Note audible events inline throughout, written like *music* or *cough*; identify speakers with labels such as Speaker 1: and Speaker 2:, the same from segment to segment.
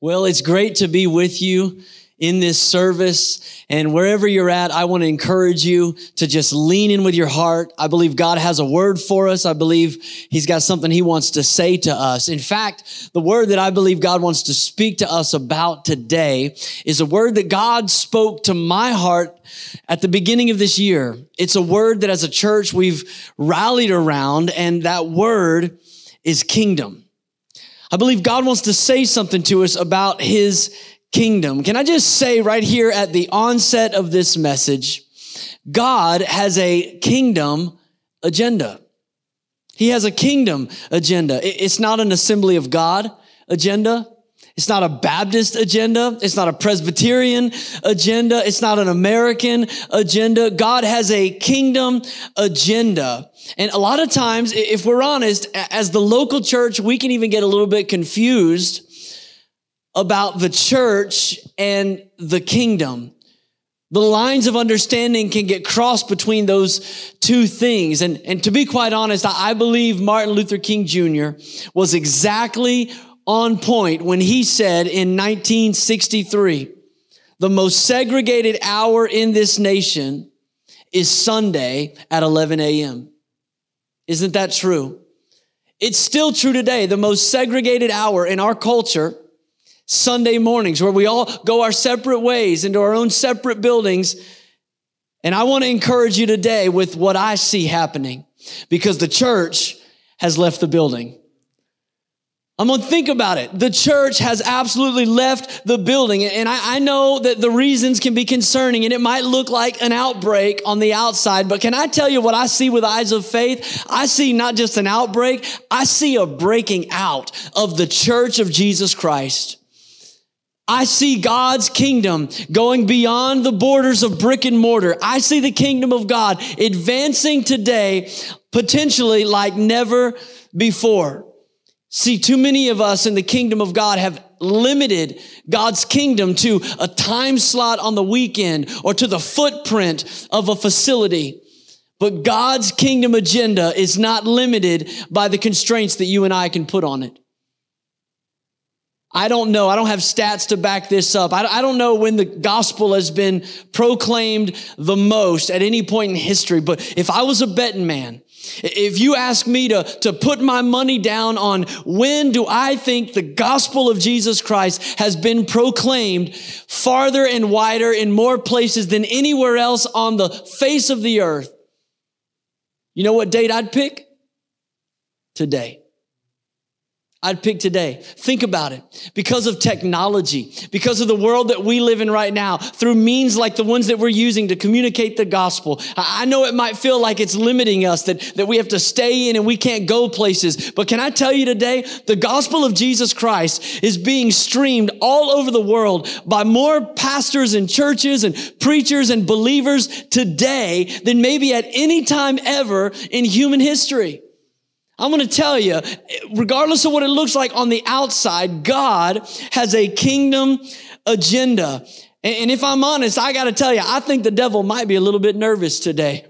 Speaker 1: Well, it's great to be with you in this service. And wherever you're at, I want to encourage you to just lean in with your heart. I believe God has a word for us. I believe He's got something He wants to say to us. In fact, the word that I believe God wants to speak to us about today is a word that God spoke to my heart at the beginning of this year. It's a word that as a church we've rallied around, and that word is kingdom. I believe God wants to say something to us about His kingdom. Can I just say right here at the onset of this message, God has a kingdom agenda. He has a kingdom agenda. It's not an assembly of God agenda. It's not a Baptist agenda. It's not a Presbyterian agenda. It's not an American agenda. God has a kingdom agenda. And a lot of times, if we're honest, as the local church, we can even get a little bit confused about the church and the kingdom. The lines of understanding can get crossed between those two things. And, and to be quite honest, I believe Martin Luther King Jr. was exactly on point when he said in 1963, the most segregated hour in this nation is Sunday at 11 a.m. Isn't that true? It's still true today. The most segregated hour in our culture Sunday mornings where we all go our separate ways into our own separate buildings. And I want to encourage you today with what I see happening because the church has left the building. I'm gonna think about it. The church has absolutely left the building. And I, I, know that the reasons can be concerning and it might look like an outbreak on the outside, but can I tell you what I see with eyes of faith? I see not just an outbreak, I see a breaking out of the church of Jesus Christ. I see God's kingdom going beyond the borders of brick and mortar. I see the kingdom of God advancing today, potentially like never before. See, too many of us in the kingdom of God have limited God's kingdom to a time slot on the weekend or to the footprint of a facility. But God's kingdom agenda is not limited by the constraints that you and I can put on it. I don't know. I don't have stats to back this up. I don't know when the gospel has been proclaimed the most at any point in history. But if I was a betting man, if you ask me to, to put my money down on when do I think the gospel of Jesus Christ has been proclaimed farther and wider in more places than anywhere else on the face of the earth, you know what date I'd pick? Today. I'd pick today. Think about it. Because of technology, because of the world that we live in right now, through means like the ones that we're using to communicate the gospel. I know it might feel like it's limiting us, that, that we have to stay in and we can't go places. But can I tell you today, the gospel of Jesus Christ is being streamed all over the world by more pastors and churches and preachers and believers today than maybe at any time ever in human history. I'm going to tell you, regardless of what it looks like on the outside, God has a kingdom agenda. And if I'm honest, I got to tell you, I think the devil might be a little bit nervous today.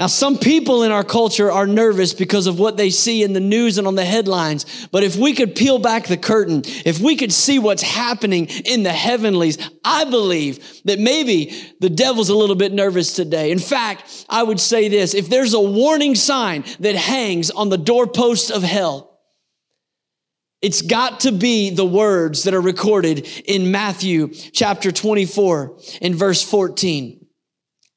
Speaker 1: Now, some people in our culture are nervous because of what they see in the news and on the headlines. But if we could peel back the curtain, if we could see what's happening in the heavenlies, I believe that maybe the devil's a little bit nervous today. In fact, I would say this if there's a warning sign that hangs on the doorpost of hell, it's got to be the words that are recorded in Matthew chapter 24 in verse 14.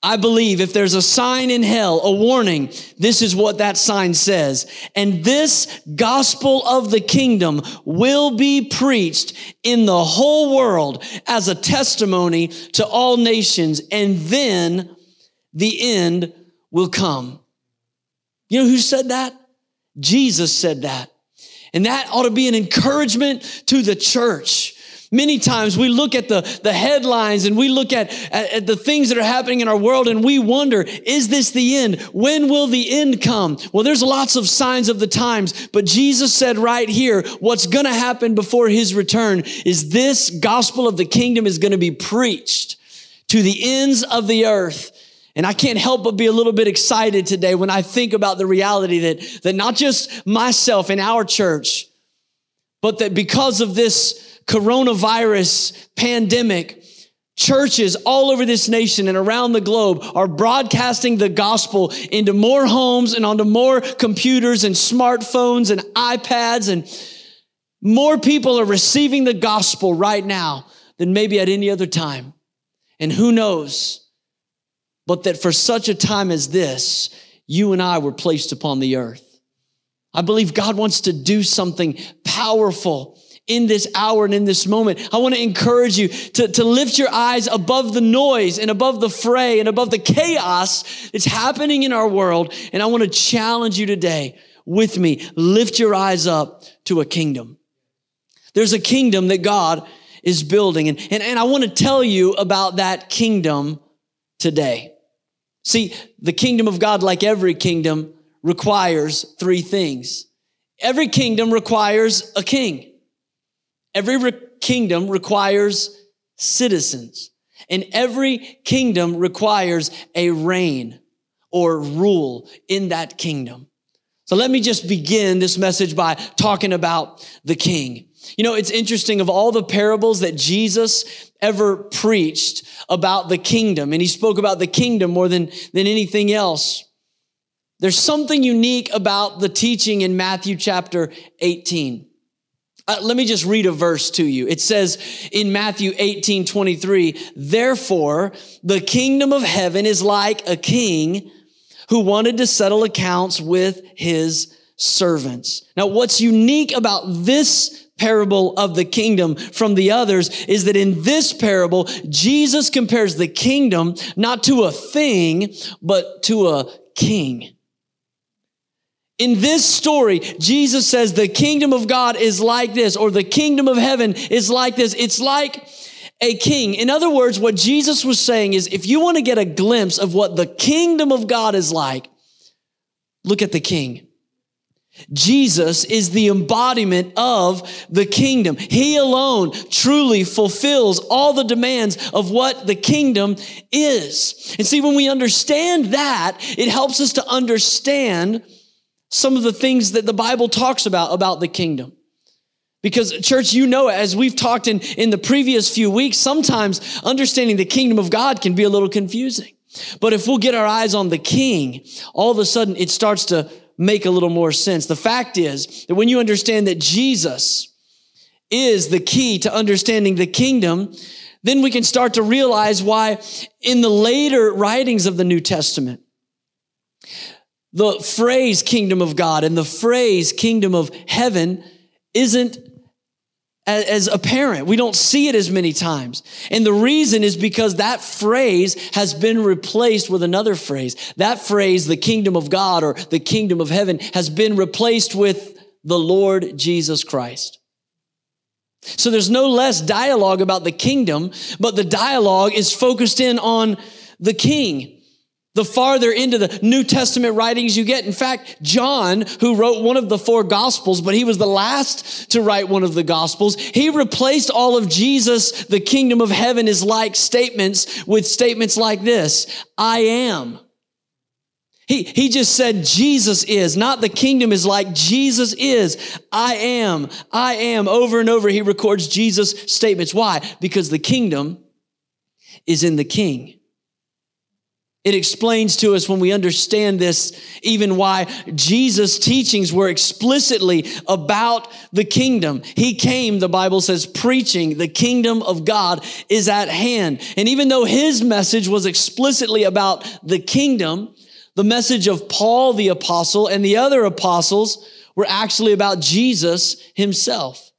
Speaker 1: I believe if there's a sign in hell, a warning, this is what that sign says. And this gospel of the kingdom will be preached in the whole world as a testimony to all nations. And then the end will come. You know who said that? Jesus said that. And that ought to be an encouragement to the church Many times we look at the, the headlines and we look at, at, at, the things that are happening in our world and we wonder, is this the end? When will the end come? Well, there's lots of signs of the times, but Jesus said right here, what's going to happen before his return is this gospel of the kingdom is going to be preached to the ends of the earth. And I can't help but be a little bit excited today when I think about the reality that, that not just myself and our church, but that because of this coronavirus pandemic, churches all over this nation and around the globe are broadcasting the gospel into more homes and onto more computers and smartphones and iPads and more people are receiving the gospel right now than maybe at any other time. And who knows, but that for such a time as this, you and I were placed upon the earth. I believe God wants to do something powerful in this hour and in this moment. I want to encourage you to, to lift your eyes above the noise and above the fray and above the chaos that's happening in our world. And I want to challenge you today with me. Lift your eyes up to a kingdom. There's a kingdom that God is building. And, and, and I want to tell you about that kingdom today. See, the kingdom of God, like every kingdom, requires three things. Every kingdom requires a king. Every re- kingdom requires citizens. And every kingdom requires a reign or rule in that kingdom. So let me just begin this message by talking about the king. You know, it's interesting of all the parables that Jesus ever preached about the kingdom, and he spoke about the kingdom more than, than anything else. There's something unique about the teaching in Matthew chapter 18. Uh, let me just read a verse to you. It says in Matthew 18, 23, therefore the kingdom of heaven is like a king who wanted to settle accounts with his servants. Now, what's unique about this parable of the kingdom from the others is that in this parable, Jesus compares the kingdom not to a thing, but to a king. In this story, Jesus says the kingdom of God is like this, or the kingdom of heaven is like this. It's like a king. In other words, what Jesus was saying is if you want to get a glimpse of what the kingdom of God is like, look at the king. Jesus is the embodiment of the kingdom. He alone truly fulfills all the demands of what the kingdom is. And see, when we understand that, it helps us to understand some of the things that the Bible talks about about the kingdom. Because, church, you know, as we've talked in, in the previous few weeks, sometimes understanding the kingdom of God can be a little confusing. But if we'll get our eyes on the king, all of a sudden it starts to make a little more sense. The fact is that when you understand that Jesus is the key to understanding the kingdom, then we can start to realize why in the later writings of the New Testament, the phrase kingdom of God and the phrase kingdom of heaven isn't as apparent. We don't see it as many times. And the reason is because that phrase has been replaced with another phrase. That phrase, the kingdom of God or the kingdom of heaven, has been replaced with the Lord Jesus Christ. So there's no less dialogue about the kingdom, but the dialogue is focused in on the king the farther into the New Testament writings you get. In fact, John, who wrote one of the four gospels, but he was the last to write one of the gospels, he replaced all of Jesus, the kingdom of heaven is like statements with statements like this, I am. He, he just said Jesus is, not the kingdom is like Jesus is. I am, I am. Over and over, he records Jesus' statements. Why? Because the kingdom is in the king. It explains to us when we understand this, even why Jesus' teachings were explicitly about the kingdom. He came, the Bible says, preaching the kingdom of God is at hand. And even though his message was explicitly about the kingdom, the message of Paul the apostle and the other apostles were actually about Jesus himself.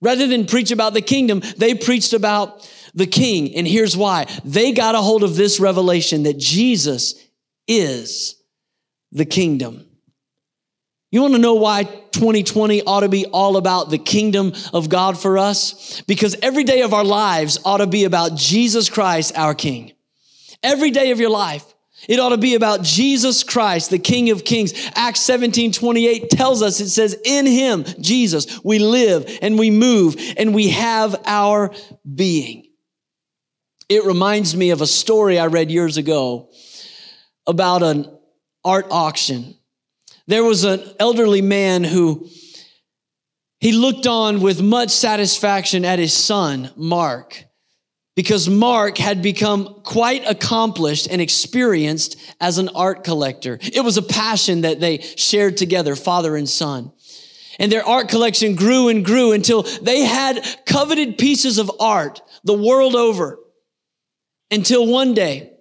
Speaker 1: Rather than preach about the kingdom, they preached about the king. And here's why. They got a hold of this revelation that Jesus is the kingdom. You want to know why 2020 ought to be all about the kingdom of God for us? Because every day of our lives ought to be about Jesus Christ, our King. Every day of your life. It ought to be about Jesus Christ, the King of Kings. Acts 17, 28 tells us, it says, in him, Jesus, we live and we move and we have our being. It reminds me of a story I read years ago about an art auction. There was an elderly man who he looked on with much satisfaction at his son, Mark, because Mark had become quite accomplished and experienced as an art collector. It was a passion that they shared together, father and son. And their art collection grew and grew until they had coveted pieces of art the world over. Until one day,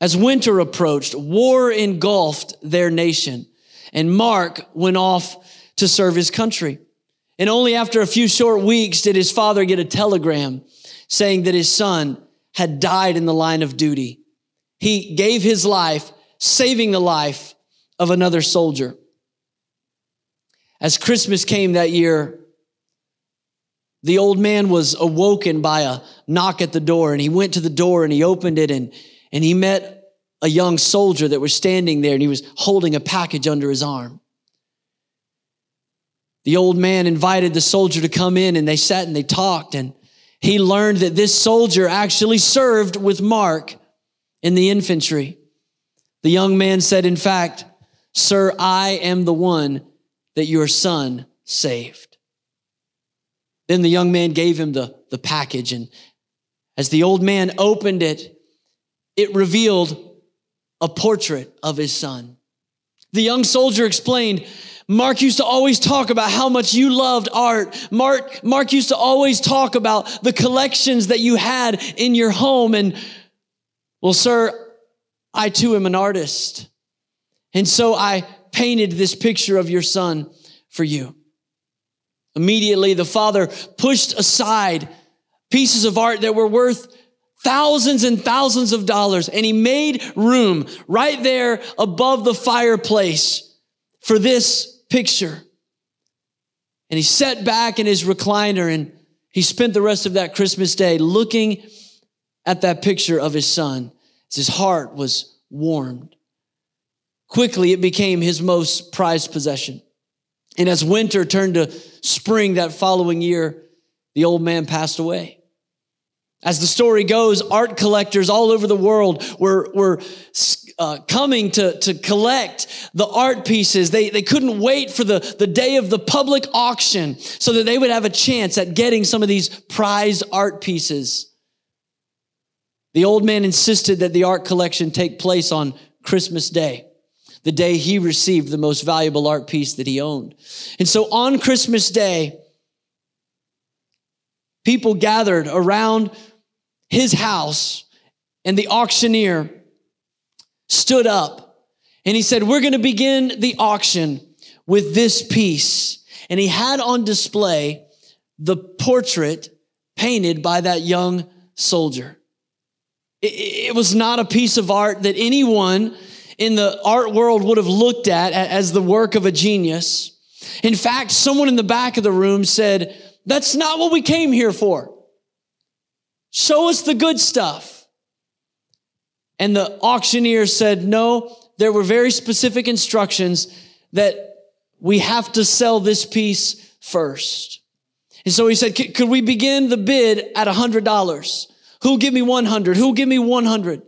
Speaker 1: as winter approached, war engulfed their nation, and Mark went off to serve his country. And only after a few short weeks did his father get a telegram saying that his son had died in the line of duty. He gave his life, saving the life of another soldier. As Christmas came that year, the old man was awoken by a knock at the door, and he went to the door and he opened it, and, and he met a young soldier that was standing there, and he was holding a package under his arm. The old man invited the soldier to come in, and they sat and they talked, and he learned that this soldier actually served with Mark in the infantry. The young man said, In fact, Sir, I am the one that your son saved. Then the young man gave him the, the package, and as the old man opened it, it revealed a portrait of his son. The young soldier explained, Mark used to always talk about how much you loved art. Mark, Mark used to always talk about the collections that you had in your home. And well, sir, I too am an artist. And so I painted this picture of your son for you. Immediately, the father pushed aside pieces of art that were worth thousands and thousands of dollars, and he made room right there above the fireplace for this picture. And he sat back in his recliner and he spent the rest of that Christmas day looking at that picture of his son as his heart was warmed. Quickly, it became his most prized possession. And as winter turned to spring that following year, the old man passed away. As the story goes, art collectors all over the world were, were uh, coming to, to collect the art pieces. They, they couldn't wait for the, the day of the public auction so that they would have a chance at getting some of these prized art pieces. The old man insisted that the art collection take place on Christmas Day the day he received the most valuable art piece that he owned. And so on Christmas Day, people gathered around his house, and the auctioneer stood up and he said, We're going to begin the auction with this piece. And he had on display the portrait painted by that young soldier. It, was not a piece of art that anyone in the art world would have looked at as the work of a genius. In fact, someone in the back of the room said, That's not what we came here for. Show us the good stuff. And the auctioneer said, No, there were very specific instructions that we have to sell this piece first. And so he said, Could we begin the bid at $100? Who'll give me 100? Who'll give me 100?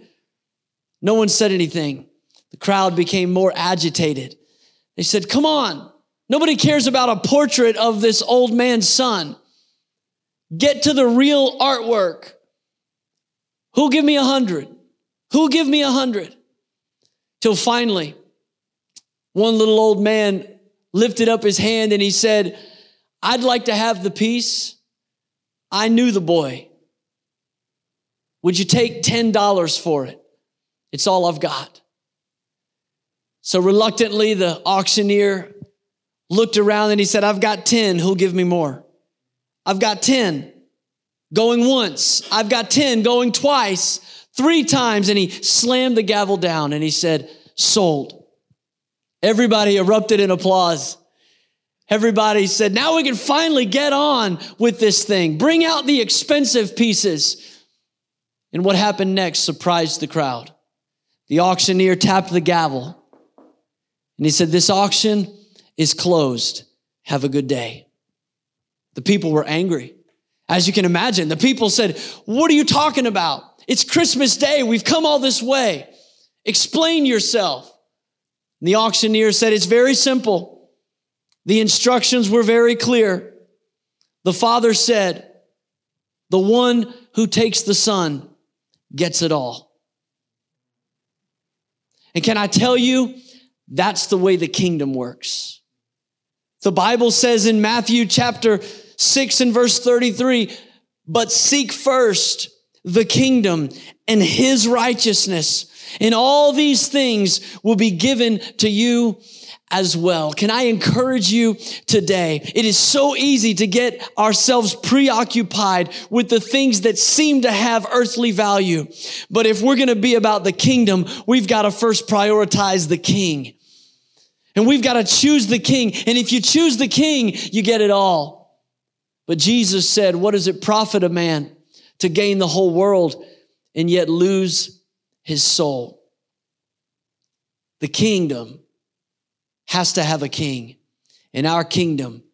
Speaker 1: No one said anything. The crowd became more agitated. They said, Come on. Nobody cares about a portrait of this old man's son. Get to the real artwork. Who'll give me a hundred? Who'll give me a hundred? Till finally, one little old man lifted up his hand and he said, I'd like to have the piece. I knew the boy. Would you take $10 for it? It's all I've got. So reluctantly, the auctioneer looked around and he said, I've got 10. Who'll give me more? I've got 10 going once. I've got 10 going twice, three times. And he slammed the gavel down and he said, Sold. Everybody erupted in applause. Everybody said, Now we can finally get on with this thing. Bring out the expensive pieces. And what happened next surprised the crowd. The auctioneer tapped the gavel and he said, This auction is closed. Have a good day. The people were angry. As you can imagine, the people said, What are you talking about? It's Christmas Day. We've come all this way. Explain yourself. And the auctioneer said, It's very simple. The instructions were very clear. The Father said, The one who takes the Son gets it all. And can I tell you, that's the way the kingdom works. The Bible says in Matthew chapter 6 and verse 33, but seek first the kingdom and his righteousness, and all these things will be given to you as well. Can I encourage you today? It is so easy to get ourselves preoccupied with the things that seem to have earthly value. But if we're going to be about the kingdom, we've got to first prioritize the king. And we've got to choose the king. And if you choose the king, you get it all. But Jesus said, what does it profit a man to gain the whole world and yet lose his soul? The kingdom has to have a king. And our kingdom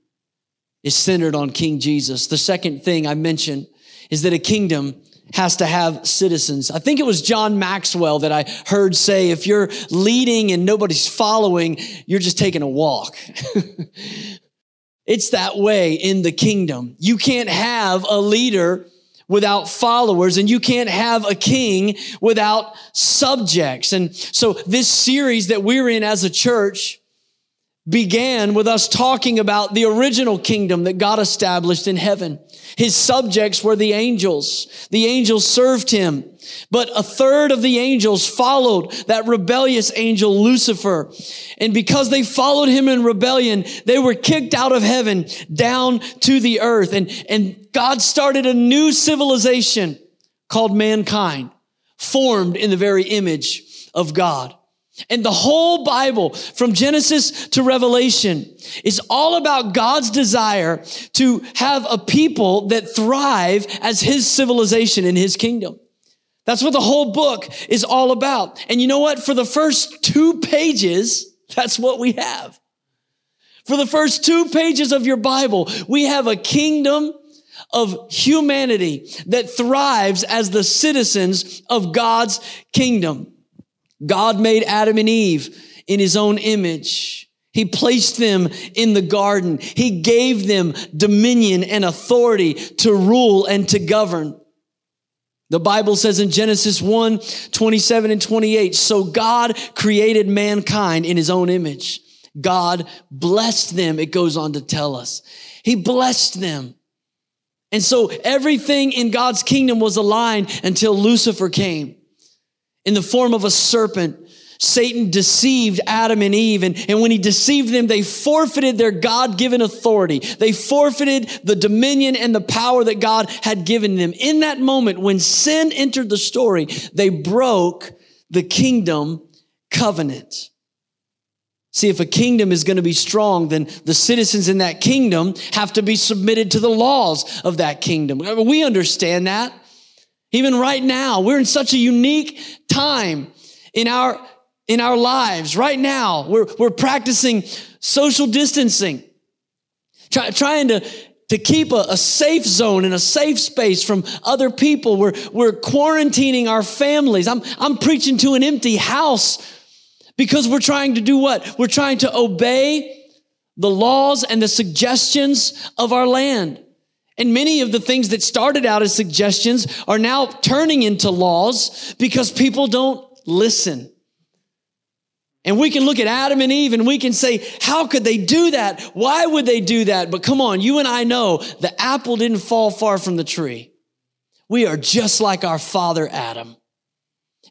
Speaker 1: is centered on King Jesus. The second thing I mentioned is that a kingdom has to have citizens. I think it was John Maxwell that I heard say, if you're leading and nobody's following, you're just taking a walk. *laughs* it's that way in the kingdom. You can't have a leader without followers and you can't have a king without subjects. And so this series that we're in as a church began with us talking about the original kingdom that God established in heaven. His subjects were the angels. The angels served him. But a third of the angels followed that rebellious angel Lucifer. And because they followed him in rebellion, they were kicked out of heaven down to the earth. And, and God started a new civilization called mankind, formed in the very image of God. And the whole Bible, from Genesis to Revelation, is all about God's desire to have a people that thrive as His civilization in His kingdom. That's what the whole book is all about. And you know what? For the first two pages, that's what we have. For the first two pages of your Bible, we have a kingdom of humanity that thrives as the citizens of God's kingdom. God made Adam and Eve in his own image. He placed them in the garden. He gave them dominion and authority to rule and to govern. The Bible says in Genesis 1, 27 and 28, so God created mankind in his own image. God blessed them, it goes on to tell us. He blessed them. And so everything in God's kingdom was aligned until Lucifer came in the form of a serpent. Satan deceived Adam and Eve, and, and when he deceived them, they forfeited their God given authority. They forfeited the dominion and the power that God had given them. In that moment, when sin entered the story, they broke the kingdom covenant. See, if a kingdom is going to be strong, then the citizens in that kingdom have to be submitted to the laws of that kingdom. We understand that. Even right now, we're in such a unique time in our, in our lives. Right now, we're, we're practicing social distancing, try, trying to, to keep a, a, safe zone and a safe space from other people. We're, we're quarantining our families. I'm, I'm preaching to an empty house because we're trying to do what? We're trying to obey the laws and the suggestions of our land. And many of the things that started out as suggestions are now turning into laws because people don't listen. And we can look at Adam and Eve and we can say, how could they do that? Why would they do that? But come on, you and I know the apple didn't fall far from the tree. We are just like our father Adam.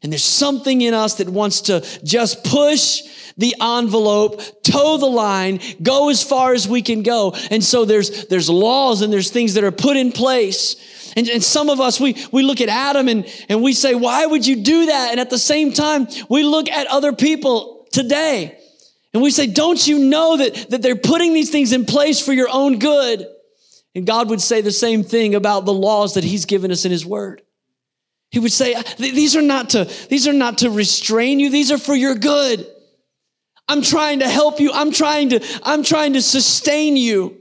Speaker 1: And there's something in us that wants to just push the envelope, toe the line, go as far as we can go. And so there's, there's laws and there's things that are put in place. And, and some of us, we, we look at Adam and, and we say, why would you do that? And at the same time, we look at other people today and we say, don't you know that, that they're putting these things in place for your own good? And God would say the same thing about the laws that he's given us in his word. He would say, these are not to, these are not to restrain you. These are for your good. I'm trying to help you. I'm trying to, I'm trying to sustain you.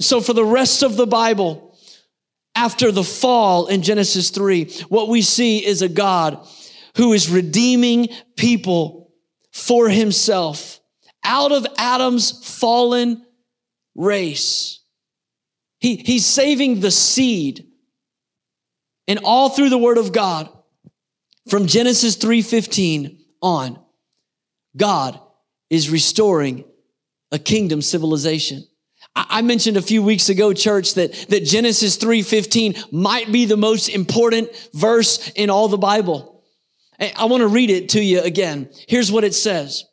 Speaker 1: So for the rest of the Bible, after the fall in Genesis 3, what we see is a God who is redeeming people for himself out of Adam's fallen race. He, he's saving the seed. And all through the word of God, from Genesis 3:15 on, God is restoring a kingdom civilization. I mentioned a few weeks ago, church, that, that Genesis 3.15 might be the most important verse in all the Bible. I want to read it to you again. Here's what it says.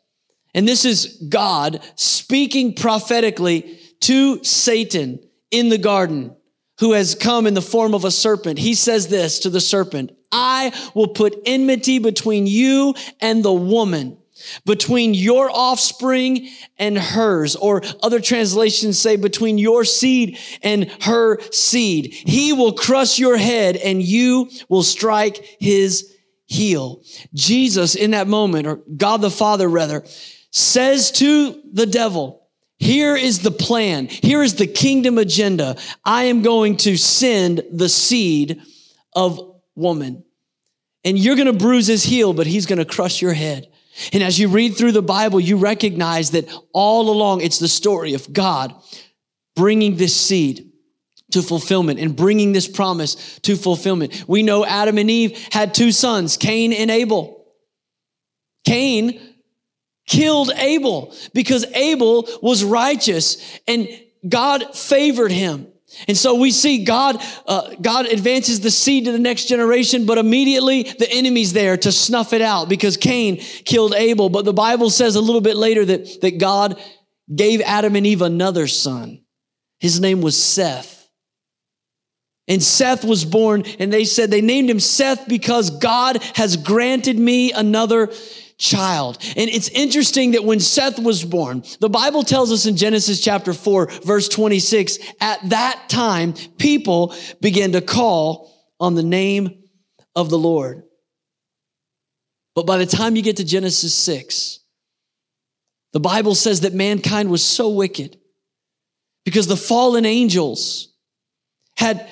Speaker 1: And this is God speaking prophetically to Satan in the garden who has come in the form of a serpent. He says this to the serpent, I will put enmity between you and the woman between your offspring and hers, or other translations say between your seed and her seed. He will crush your head and you will strike his heel. Jesus in that moment, or God the Father rather, says to the devil, here is the plan. Here is the kingdom agenda. I am going to send the seed of woman. And you're going to bruise his heel, but he's going to crush your head. And as you read through the Bible, you recognize that all along it's the story of God bringing this seed to fulfillment and bringing this promise to fulfillment. We know Adam and Eve had two sons, Cain and Abel. Cain killed Abel because Abel was righteous and God favored him. And so we see God, uh, God advances the seed to the next generation, but immediately the enemy's there to snuff it out because Cain killed Abel. But the Bible says a little bit later that, that God gave Adam and Eve another son. His name was Seth. And Seth was born, and they said they named him Seth because God has granted me another child. And it's interesting that when Seth was born, the Bible tells us in Genesis chapter 4, verse 26, at that time, people began to call on the name of the Lord. But by the time you get to Genesis 6, the Bible says that mankind was so wicked because the fallen angels had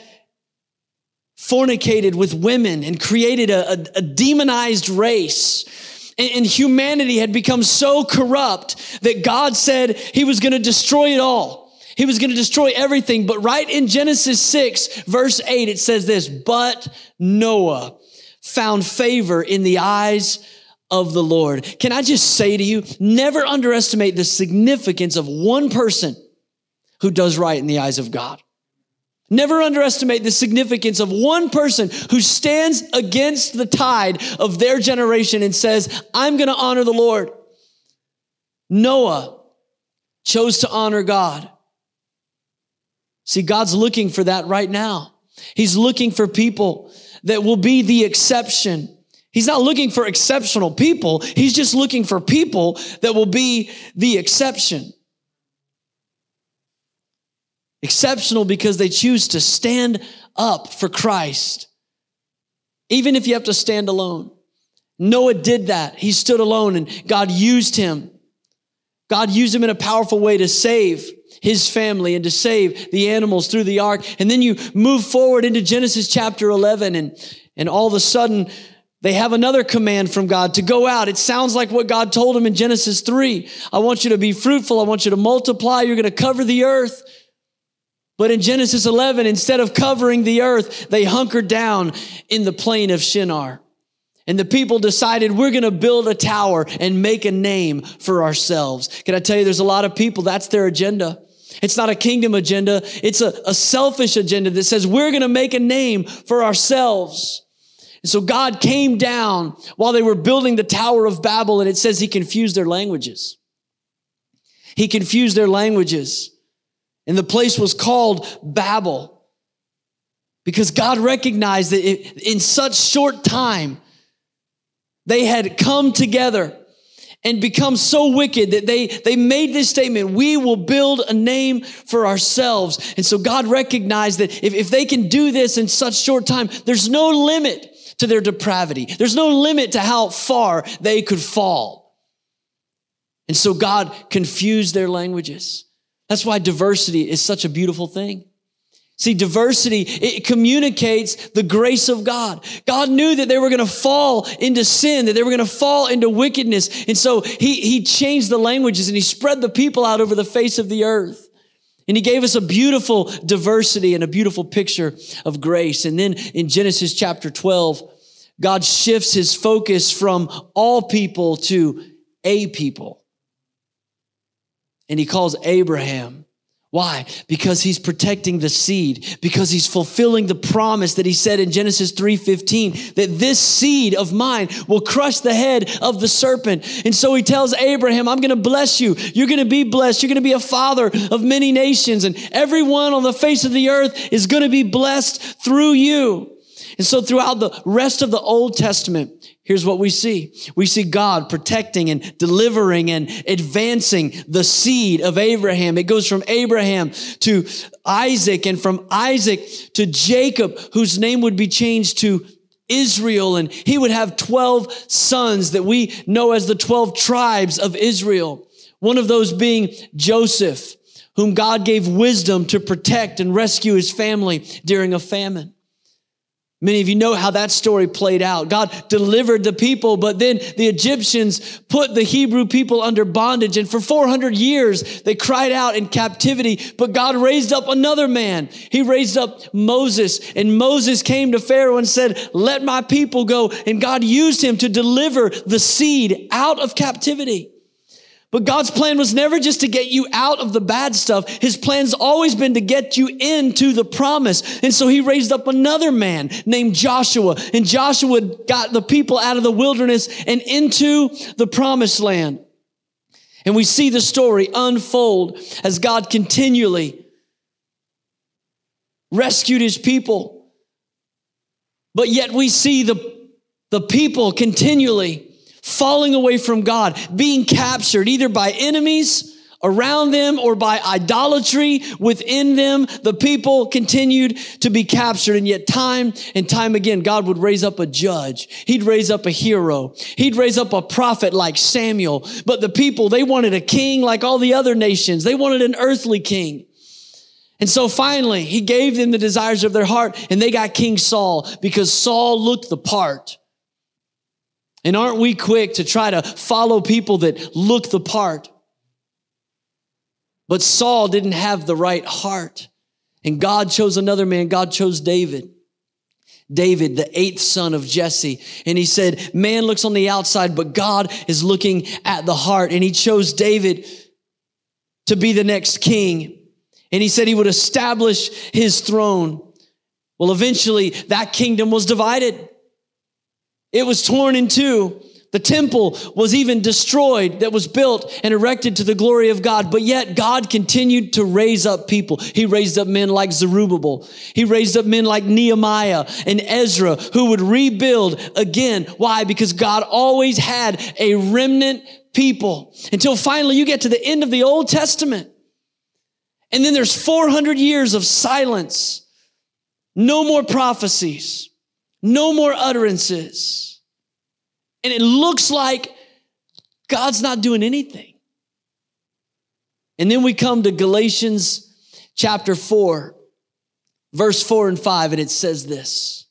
Speaker 1: fornicated with women and created a, a, a demonized race and humanity had become so corrupt that God said he was going to destroy it all. He was going to destroy everything. But right in Genesis 6, verse 8, it says this, but Noah found favor in the eyes of the Lord. Can I just say to you, never underestimate the significance of one person who does right in the eyes of God. Never underestimate the significance of one person who stands against the tide of their generation and says, I'm going to honor the Lord. Noah chose to honor God. See, God's looking for that right now. He's looking for people that will be the exception. He's not looking for exceptional people. He's just looking for people that will be the exception. Exceptional because they choose to stand up for Christ, even if you have to stand alone. Noah did that. He stood alone and God used him. God used him in a powerful way to save his family and to save the animals through the ark. And then you move forward into Genesis chapter 11 and, and all of a sudden they have another command from God to go out. It sounds like what God told him in Genesis 3. I want you to be fruitful. I want you to multiply. You're going to cover the earth. But in Genesis 11, instead of covering the earth, they hunkered down in the plain of Shinar. And the people decided we're going to build a tower and make a name for ourselves. Can I tell you, there's a lot of people, that's their agenda. It's not a kingdom agenda. It's a, a selfish agenda that says we're going to make a name for ourselves. And so God came down while they were building the Tower of Babel and it says he confused their languages. He confused their languages. And the place was called Babel because God recognized that in such short time, they had come together and become so wicked that they, they made this statement, we will build a name for ourselves. And so God recognized that if, if they can do this in such short time, there's no limit to their depravity. There's no limit to how far they could fall. And so God confused their languages. That's why diversity is such a beautiful thing. See, diversity, it communicates the grace of God. God knew that they were going to fall into sin, that they were going to fall into wickedness. And so he, he changed the languages and he spread the people out over the face of the earth. And he gave us a beautiful diversity and a beautiful picture of grace. And then in Genesis chapter 12, God shifts his focus from all people to a people. And he calls Abraham why? Because he's protecting the seed, because he's fulfilling the promise that he said in Genesis 3:15 that this seed of mine will crush the head of the serpent. And so he tells Abraham, I'm going to bless you. You're going to be blessed. You're going to be a father of many nations and everyone on the face of the earth is going to be blessed through you. And so throughout the rest of the Old Testament, here's what we see. We see God protecting and delivering and advancing the seed of Abraham. It goes from Abraham to Isaac and from Isaac to Jacob, whose name would be changed to Israel. And he would have 12 sons that we know as the 12 tribes of Israel. One of those being Joseph, whom God gave wisdom to protect and rescue his family during a famine. Many of you know how that story played out. God delivered the people, but then the Egyptians put the Hebrew people under bondage. And for 400 years, they cried out in captivity, but God raised up another man. He raised up Moses and Moses came to Pharaoh and said, let my people go. And God used him to deliver the seed out of captivity. But God's plan was never just to get you out of the bad stuff. His plan's always been to get you into the promise. And so he raised up another man named Joshua. And Joshua got the people out of the wilderness and into the promised land. And we see the story unfold as God continually rescued his people. But yet we see the, the people continually falling away from God, being captured either by enemies around them or by idolatry within them. The people continued to be captured. And yet time and time again, God would raise up a judge. He'd raise up a hero. He'd raise up a prophet like Samuel. But the people, they wanted a king like all the other nations. They wanted an earthly king. And so finally, he gave them the desires of their heart and they got King Saul because Saul looked the part. And aren't we quick to try to follow people that look the part? But Saul didn't have the right heart. And God chose another man. God chose David. David, the eighth son of Jesse. And he said, man looks on the outside, but God is looking at the heart. And he chose David to be the next king. And he said he would establish his throne. Well, eventually that kingdom was divided. It was torn in two. The temple was even destroyed that was built and erected to the glory of God. But yet God continued to raise up people. He raised up men like Zerubbabel. He raised up men like Nehemiah and Ezra who would rebuild again. Why? Because God always had a remnant people until finally you get to the end of the Old Testament. And then there's 400 years of silence. No more prophecies. No more utterances. And it looks like God's not doing anything. And then we come to Galatians chapter 4, verse 4 and 5, and it says this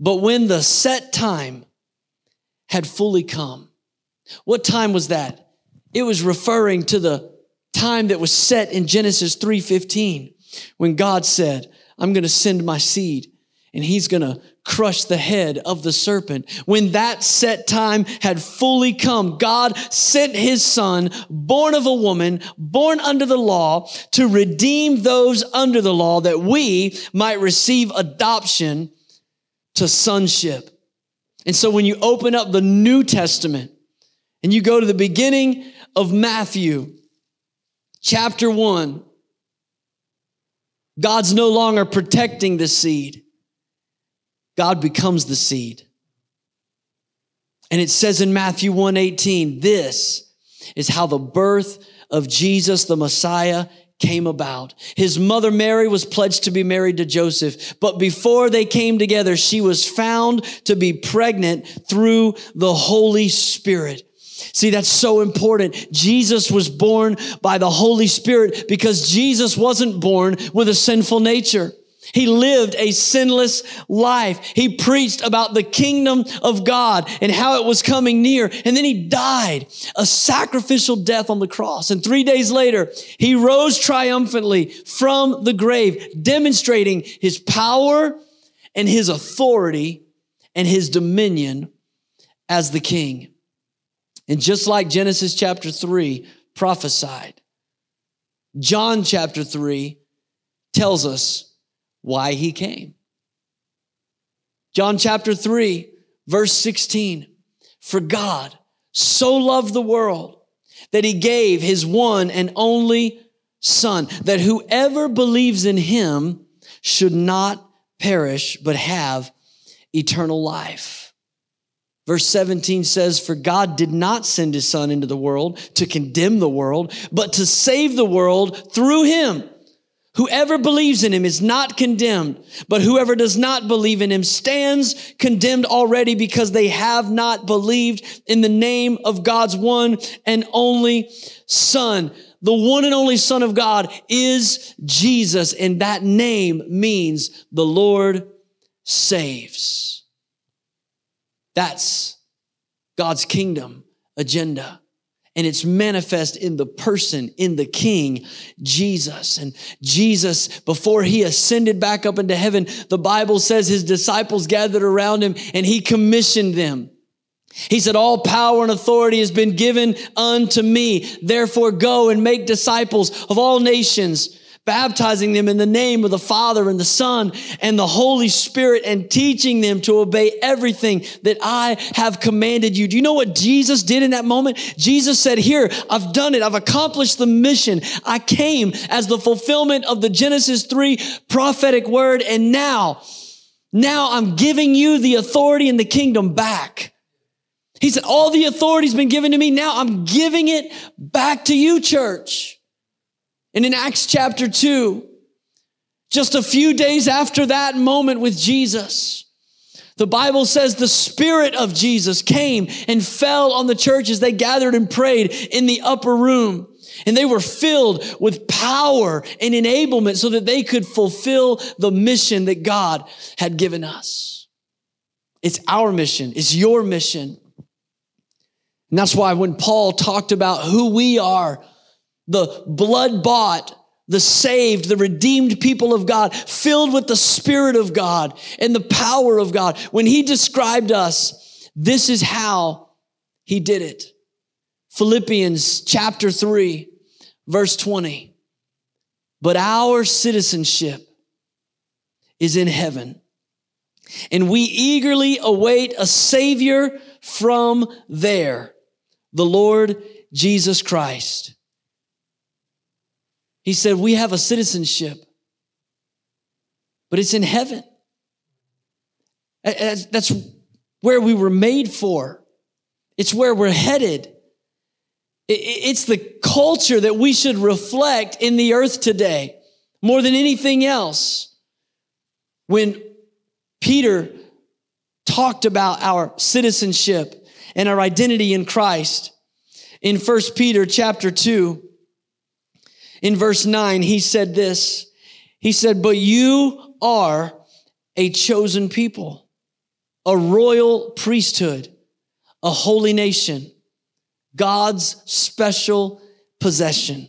Speaker 1: But when the set time had fully come, what time was that? It was referring to the time that was set in Genesis 3:15 when God said, I'm going to send my seed and he's going to crush the head of the serpent. When that set time had fully come, God sent his son, born of a woman, born under the law, to redeem those under the law that we might receive adoption to sonship. And so when you open up the New Testament and you go to the beginning of Matthew, chapter one, God's no longer protecting the seed. God becomes the seed. And it says in Matthew 1:18, this is how the birth of Jesus the Messiah came about. His mother Mary was pledged to be married to Joseph, but before they came together, she was found to be pregnant through the Holy Spirit. See, that's so important. Jesus was born by the Holy Spirit because Jesus wasn't born with a sinful nature. He lived a sinless life. He preached about the kingdom of God and how it was coming near. And then he died a sacrificial death on the cross. And three days later, he rose triumphantly from the grave, demonstrating his power and his authority and his dominion as the king. And just like Genesis chapter 3 prophesied, John chapter 3 tells us why he came. John chapter 3, verse 16. For God so loved the world that he gave his one and only Son, that whoever believes in him should not perish, but have eternal life. Verse 17 says, For God did not send his Son into the world to condemn the world, but to save the world through him. Whoever believes in him is not condemned, but whoever does not believe in him stands condemned already because they have not believed in the name of God's one and only Son. The one and only Son of God is Jesus, and that name means the Lord saves. That's God's kingdom agenda and it's manifest in the person, in the King, Jesus. And Jesus, before he ascended back up into heaven, the Bible says his disciples gathered around him and he commissioned them. He said, all power and authority has been given unto me. Therefore go and make disciples of all nations baptizing them in the name of the Father and the Son and the Holy Spirit and teaching them to obey everything that I have commanded you. Do you know what Jesus did in that moment? Jesus said, here, I've done it. I've accomplished the mission. I came as the fulfillment of the Genesis 3 prophetic word. And now, now I'm giving you the authority and the kingdom back. He said, all the authority's been given to me. Now I'm giving it back to you, church. And in Acts chapter 2, just a few days after that moment with Jesus, the Bible says the Spirit of Jesus came and fell on the church as they gathered and prayed in the upper room. And they were filled with power and enablement so that they could fulfill the mission that God had given us. It's our mission. It's your mission. And that's why when Paul talked about who we are, the blood bought, the saved, the redeemed people of God, filled with the Spirit of God and the power of God. When he described us, this is how he did it. Philippians chapter 3, verse 20. But our citizenship is in heaven, and we eagerly await a Savior from there, the Lord Jesus Christ he said, We have a citizenship, but it's in heaven. That's where we were made for, it's where we're headed. It's the culture that we should reflect in the earth today more than anything else. When Peter talked about our citizenship and our identity in Christ in 1 Peter chapter 2, in verse 9, he said this. He said, But you are a chosen people, a royal priesthood, a holy nation, God's special possession,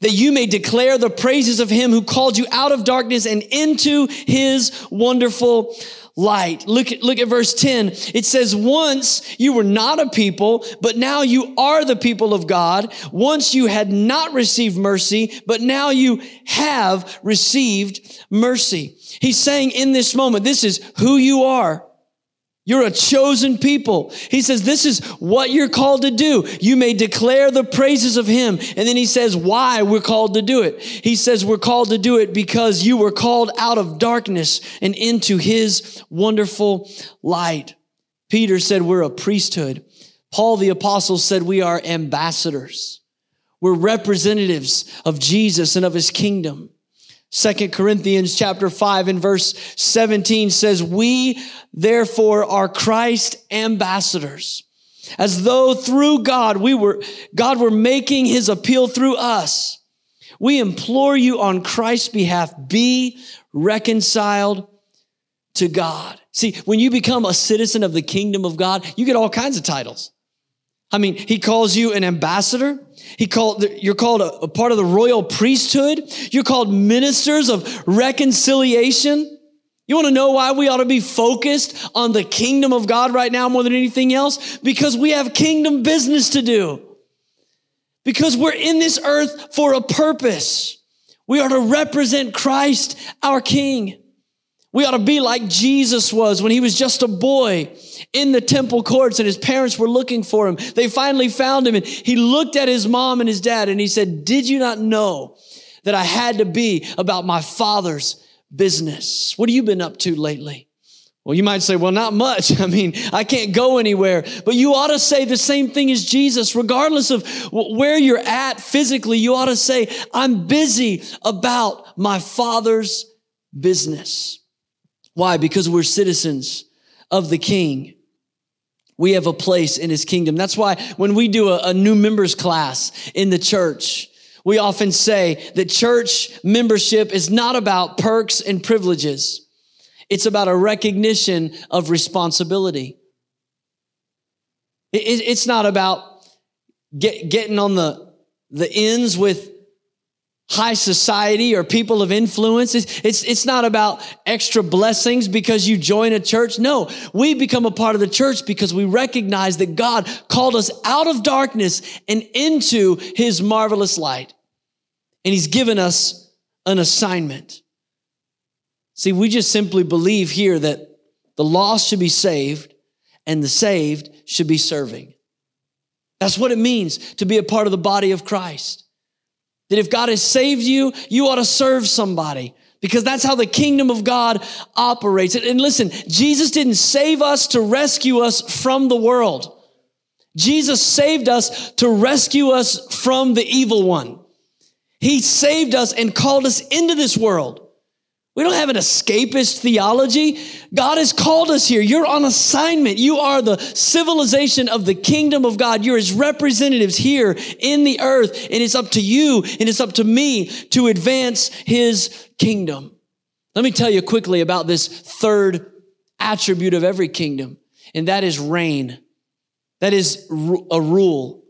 Speaker 1: that you may declare the praises of him who called you out of darkness and into his wonderful light. Look at, look at verse 10. It says, once you were not a people, but now you are the people of God. Once you had not received mercy, but now you have received mercy. He's saying in this moment, this is who you are. You're a chosen people. He says, this is what you're called to do. You may declare the praises of him. And then he says why we're called to do it. He says we're called to do it because you were called out of darkness and into his wonderful light. Peter said we're a priesthood. Paul the apostle said we are ambassadors. We're representatives of Jesus and of his kingdom. Second Corinthians chapter 5 and verse 17 says, We therefore are Christ ambassadors, as though through God we were, God were making his appeal through us. We implore you on Christ's behalf, be reconciled to God. See, when you become a citizen of the kingdom of God, you get all kinds of titles. I mean, he calls you an ambassador. He called, you're called a, a part of the royal priesthood. You're called ministers of reconciliation. You want to know why we ought to be focused on the kingdom of God right now more than anything else? Because we have kingdom business to do. Because we're in this earth for a purpose. We are to represent Christ, our King. We ought to be like Jesus was when he was just a boy in the temple courts and his parents were looking for him. They finally found him and he looked at his mom and his dad and he said, Did you not know that I had to be about my father's business. What have you been up to lately? Well, you might say, well, not much. *laughs* I mean, I can't go anywhere. But you ought to say the same thing as Jesus, regardless of where you're at physically. You ought to say, I'm busy about my Father's business. Why? Because we're citizens of the King. We have a place in his kingdom. That's why when we do a, a new members class in the church, we often say that church membership is not about perks and privileges. It's about a recognition of responsibility. It's not about get, getting on the, the ends with high society or people of influence. It's, it's, it's not about extra blessings because you join a church. No, we become a part of the church because we recognize that God called us out of darkness and into his marvelous light and he's given us an assignment. See, we just simply believe here that the lost should be saved and the saved should be serving. That's what it means to be a part of the body of Christ. That if God has saved you, you ought to serve somebody because that's how the kingdom of God operates. And listen, Jesus didn't save us to rescue us from the world. Jesus saved us to rescue us from the evil one. He saved us and called us into this world. We don't have an escapist theology. God has called us here. You're on assignment. You are the civilization of the kingdom of God. You're his representatives here in the earth. And it's up to you and it's up to me to advance his kingdom. Let me tell you quickly about this third attribute of every kingdom, and that is reign. That is a rule.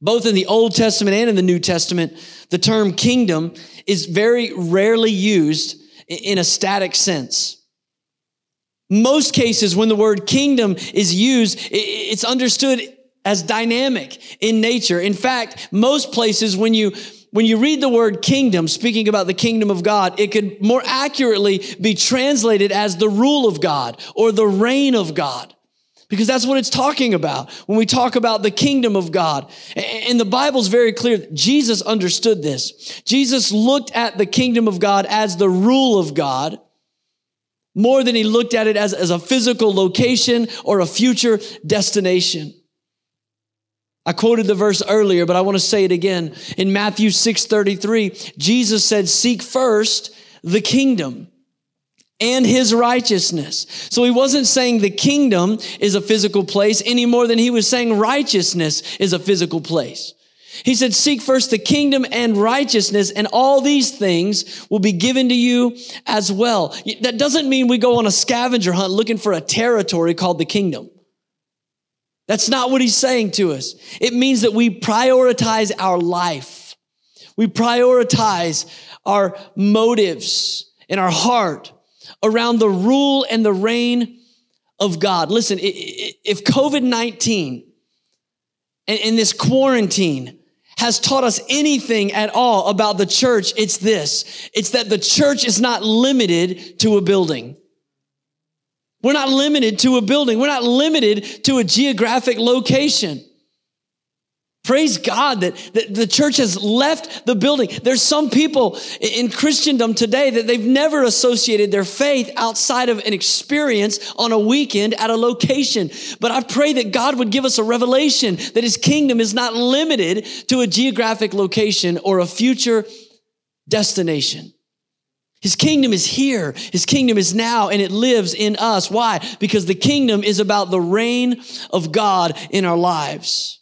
Speaker 1: Both in the Old Testament and in the New Testament, the term kingdom is very rarely used in a static sense. Most cases, when the word kingdom is used, it's understood as dynamic in nature. In fact, most places, when you when you read the word kingdom, speaking about the kingdom of God, it could more accurately be translated as the rule of God or the reign of God because that's what it's talking about when we talk about the kingdom of God. And the Bible's very clear. Jesus understood this. Jesus looked at the kingdom of God as the rule of God more than he looked at it as, as a physical location or a future destination. I quoted the verse earlier, but I want to say it again. In Matthew 6:33, Jesus said, "Seek first the kingdom and his righteousness. So he wasn't saying the kingdom is a physical place any more than he was saying righteousness is a physical place. He said, seek first the kingdom and righteousness and all these things will be given to you as well. That doesn't mean we go on a scavenger hunt looking for a territory called the kingdom. That's not what he's saying to us. It means that we prioritize our life. We prioritize our motives in our heart around the rule and the reign of God. Listen, if COVID 19 and this quarantine has taught us anything at all about the church, it's this it's that the church is not limited to a building. We're not limited to a building. We're not limited to a geographic location. Praise God that, that the church has left the building. There's some people in Christendom today that they've never associated their faith outside of an experience on a weekend at a location. But I pray that God would give us a revelation that his kingdom is not limited to a geographic location or a future destination. His kingdom is here. His kingdom is now and it lives in us. Why? Because the kingdom is about the reign of God in our lives.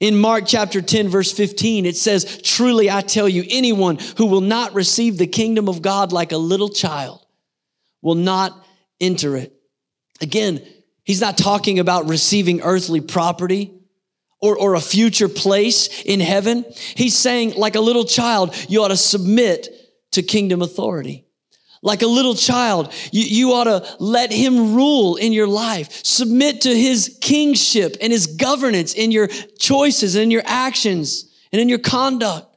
Speaker 1: In Mark chapter 10 verse 15, it says, truly I tell you, anyone who will not receive the kingdom of God like a little child will not enter it. Again, he's not talking about receiving earthly property or, or a future place in heaven. He's saying, like a little child, you ought to submit to kingdom authority. Like a little child, you, you ought to let him rule in your life. Submit to his kingship and his governance in your choices and in your actions and in your conduct.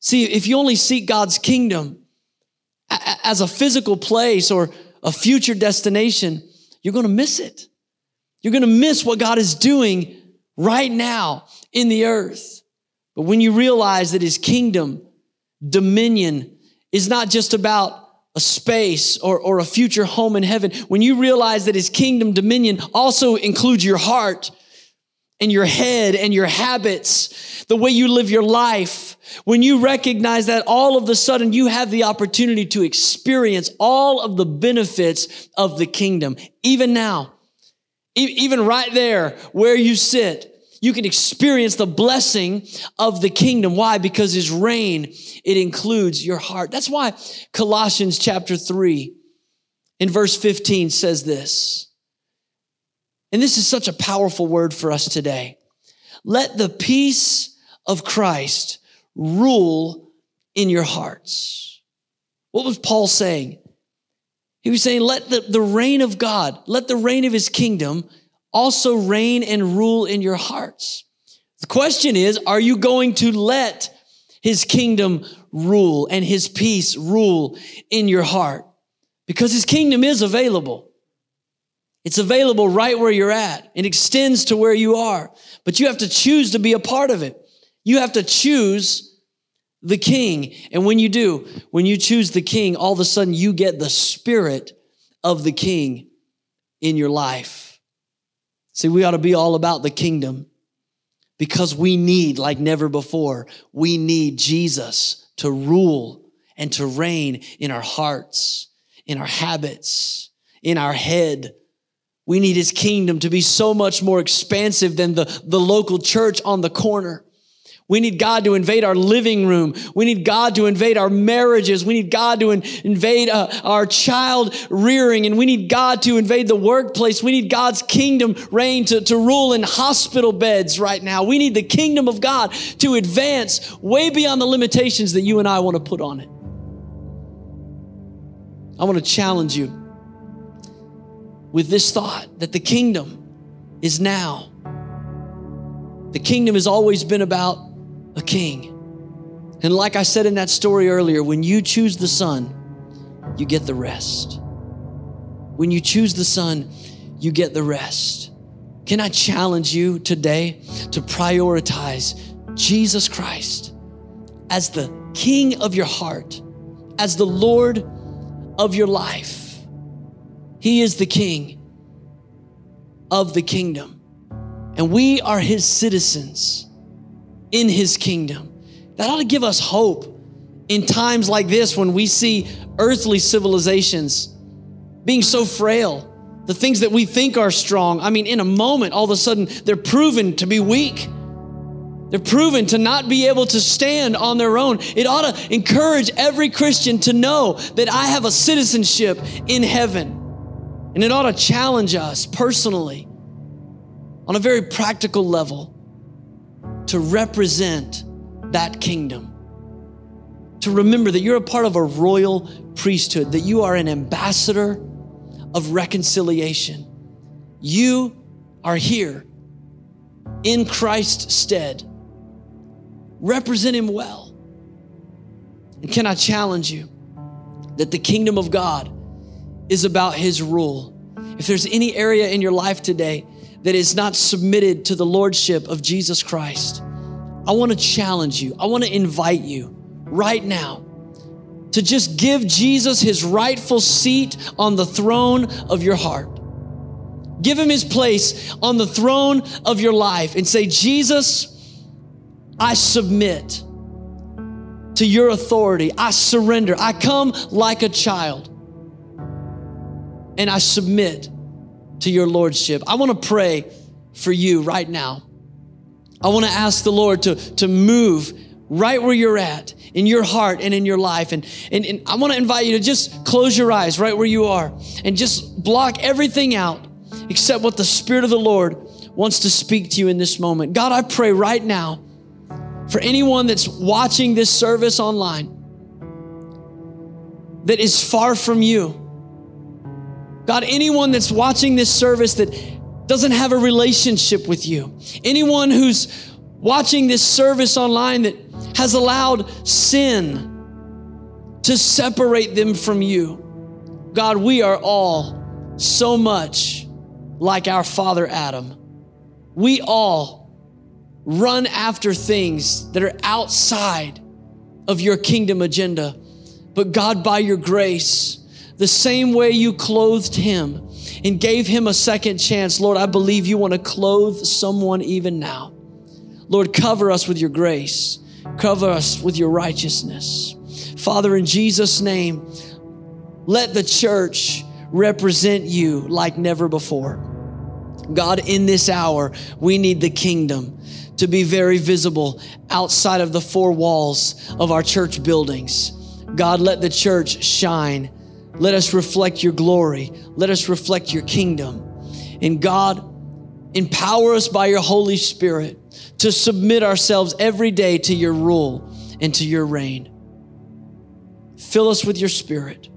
Speaker 1: See, if you only seek God's kingdom as a physical place or a future destination, you're going to miss it. You're going to miss what God is doing right now in the earth. But when you realize that his kingdom, dominion, is not just about a space or, or a future home in heaven, when you realize that his kingdom dominion also includes your heart and your head and your habits, the way you live your life, when you recognize that all of a sudden you have the opportunity to experience all of the benefits of the kingdom, even now, even right there where you sit, you can experience the blessing of the kingdom. Why? Because his reign, it includes your heart. That's why Colossians chapter 3 in verse 15 says this. And this is such a powerful word for us today. Let the peace of Christ rule in your hearts. What was Paul saying? He was saying, let the, the reign of God, let the reign of his kingdom also reign and rule in your hearts. The question is, are you going to let his kingdom rule and his peace rule in your heart? Because his kingdom is available. It's available right where you're at. It extends to where you are, but you have to choose to be a part of it. You have to choose the king. And when you do, when you choose the king, all of a sudden you get the spirit of the king in your life. See, we ought to be all about the kingdom because we need, like never before, we need Jesus to rule and to reign in our hearts, in our habits, in our head. We need his kingdom to be so much more expansive than the, the local church on the corner. We need God to invade our living room. We need God to invade our marriages. We need God to in, invade uh, our child rearing. And we need God to invade the workplace. We need God's kingdom reign to, to rule in hospital beds right now. We need the kingdom of God to advance way beyond the limitations that you and I want to put on it. I want to challenge you with this thought that the kingdom is now. The kingdom has always been about a king. And like I said in that story earlier, when you choose the Son, you get the rest. When you choose the Son, you get the rest. Can I challenge you today to prioritize Jesus Christ as the King of your heart, as the Lord of your life? He is the King of the kingdom, and we are His citizens in his kingdom. That ought to give us hope in times like this when we see earthly civilizations being so frail. The things that we think are strong, I mean, in a moment, all of a sudden, they're proven to be weak. They're proven to not be able to stand on their own. It ought to encourage every Christian to know that I have a citizenship in heaven. And it ought to challenge us personally on a very practical level to represent that kingdom. To remember that you're a part of a royal priesthood, that you are an ambassador of reconciliation. You are here in Christ's stead. Represent him well. And can I challenge you that the kingdom of God is about his rule? If there's any area in your life today that is not submitted to the lordship of Jesus Christ, I want to challenge you. I want to invite you right now to just give Jesus his rightful seat on the throne of your heart. Give him his place on the throne of your life and say, Jesus, I submit. to your authority. I surrender. I come like a child and I submit to your lordship. I want to pray for you right now. I want to ask the Lord to, to move right where you're at in your heart and in your life. And, and, and I want to invite you to just close your eyes right where you are and just block everything out except what the Spirit of the Lord wants to speak to you in this moment. God, I pray right now for anyone that's watching this service online that is far from you. God, anyone that's watching this service that doesn't have a relationship with you, anyone who's watching this service online that has allowed sin to separate them from you. God, we are all so much like our father Adam. We all run after things that are outside of your kingdom agenda. But God, by your grace, the same way you clothed him and gave him a second chance, Lord, I believe you want to clothe someone even now. Lord, cover us with your grace, cover us with your righteousness. Father, in Jesus' name, let the church represent you like never before. God, in this hour, we need the kingdom to be very visible outside of the four walls of our church buildings. God, let the church shine. Let us reflect your glory. Let us reflect your kingdom. And God, empower us by your Holy Spirit to submit ourselves every day to your rule and to your reign. Fill us with your spirit.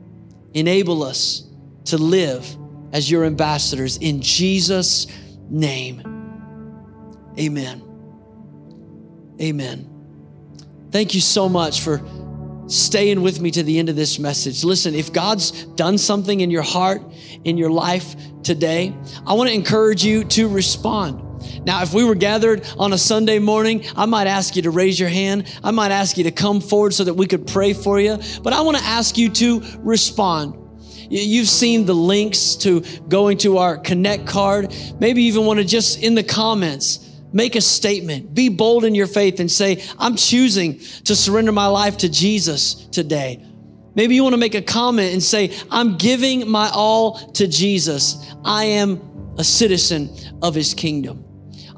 Speaker 1: Enable us to live as your ambassadors in Jesus' name. Amen. Amen. Thank you so much for staying with me to the end of this message. Listen, if God's done something in your heart, in your life today, I want to encourage you to respond. Now, if we were gathered on a Sunday morning, I might ask you to raise your hand. I might ask you to come forward so that we could pray for you. But I want to ask you to respond. You've seen the links to going to our Connect card. Maybe you even want to just in the comments make a statement. Be bold in your faith and say, I'm choosing to surrender my life to Jesus today. Maybe you want to make a comment and say, I'm giving my all to Jesus. I am a citizen of his kingdom.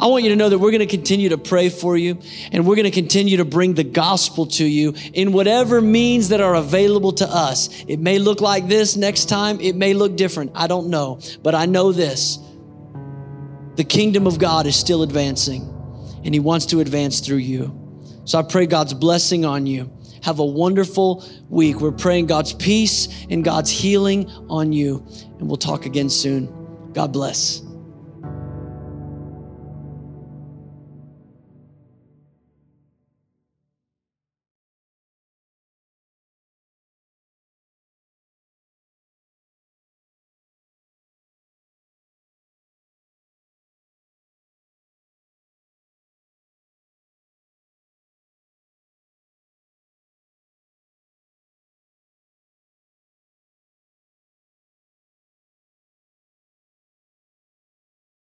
Speaker 1: I want you to know that we're going to continue to pray for you and we're going to continue to bring the gospel to you in whatever means that are available to us. It may look like this next time, it may look different. I don't know. But I know this the kingdom of God is still advancing and he wants to advance through you. So I pray God's blessing on you. Have a wonderful week. We're praying God's peace and God's healing on you. And we'll talk again soon. God bless.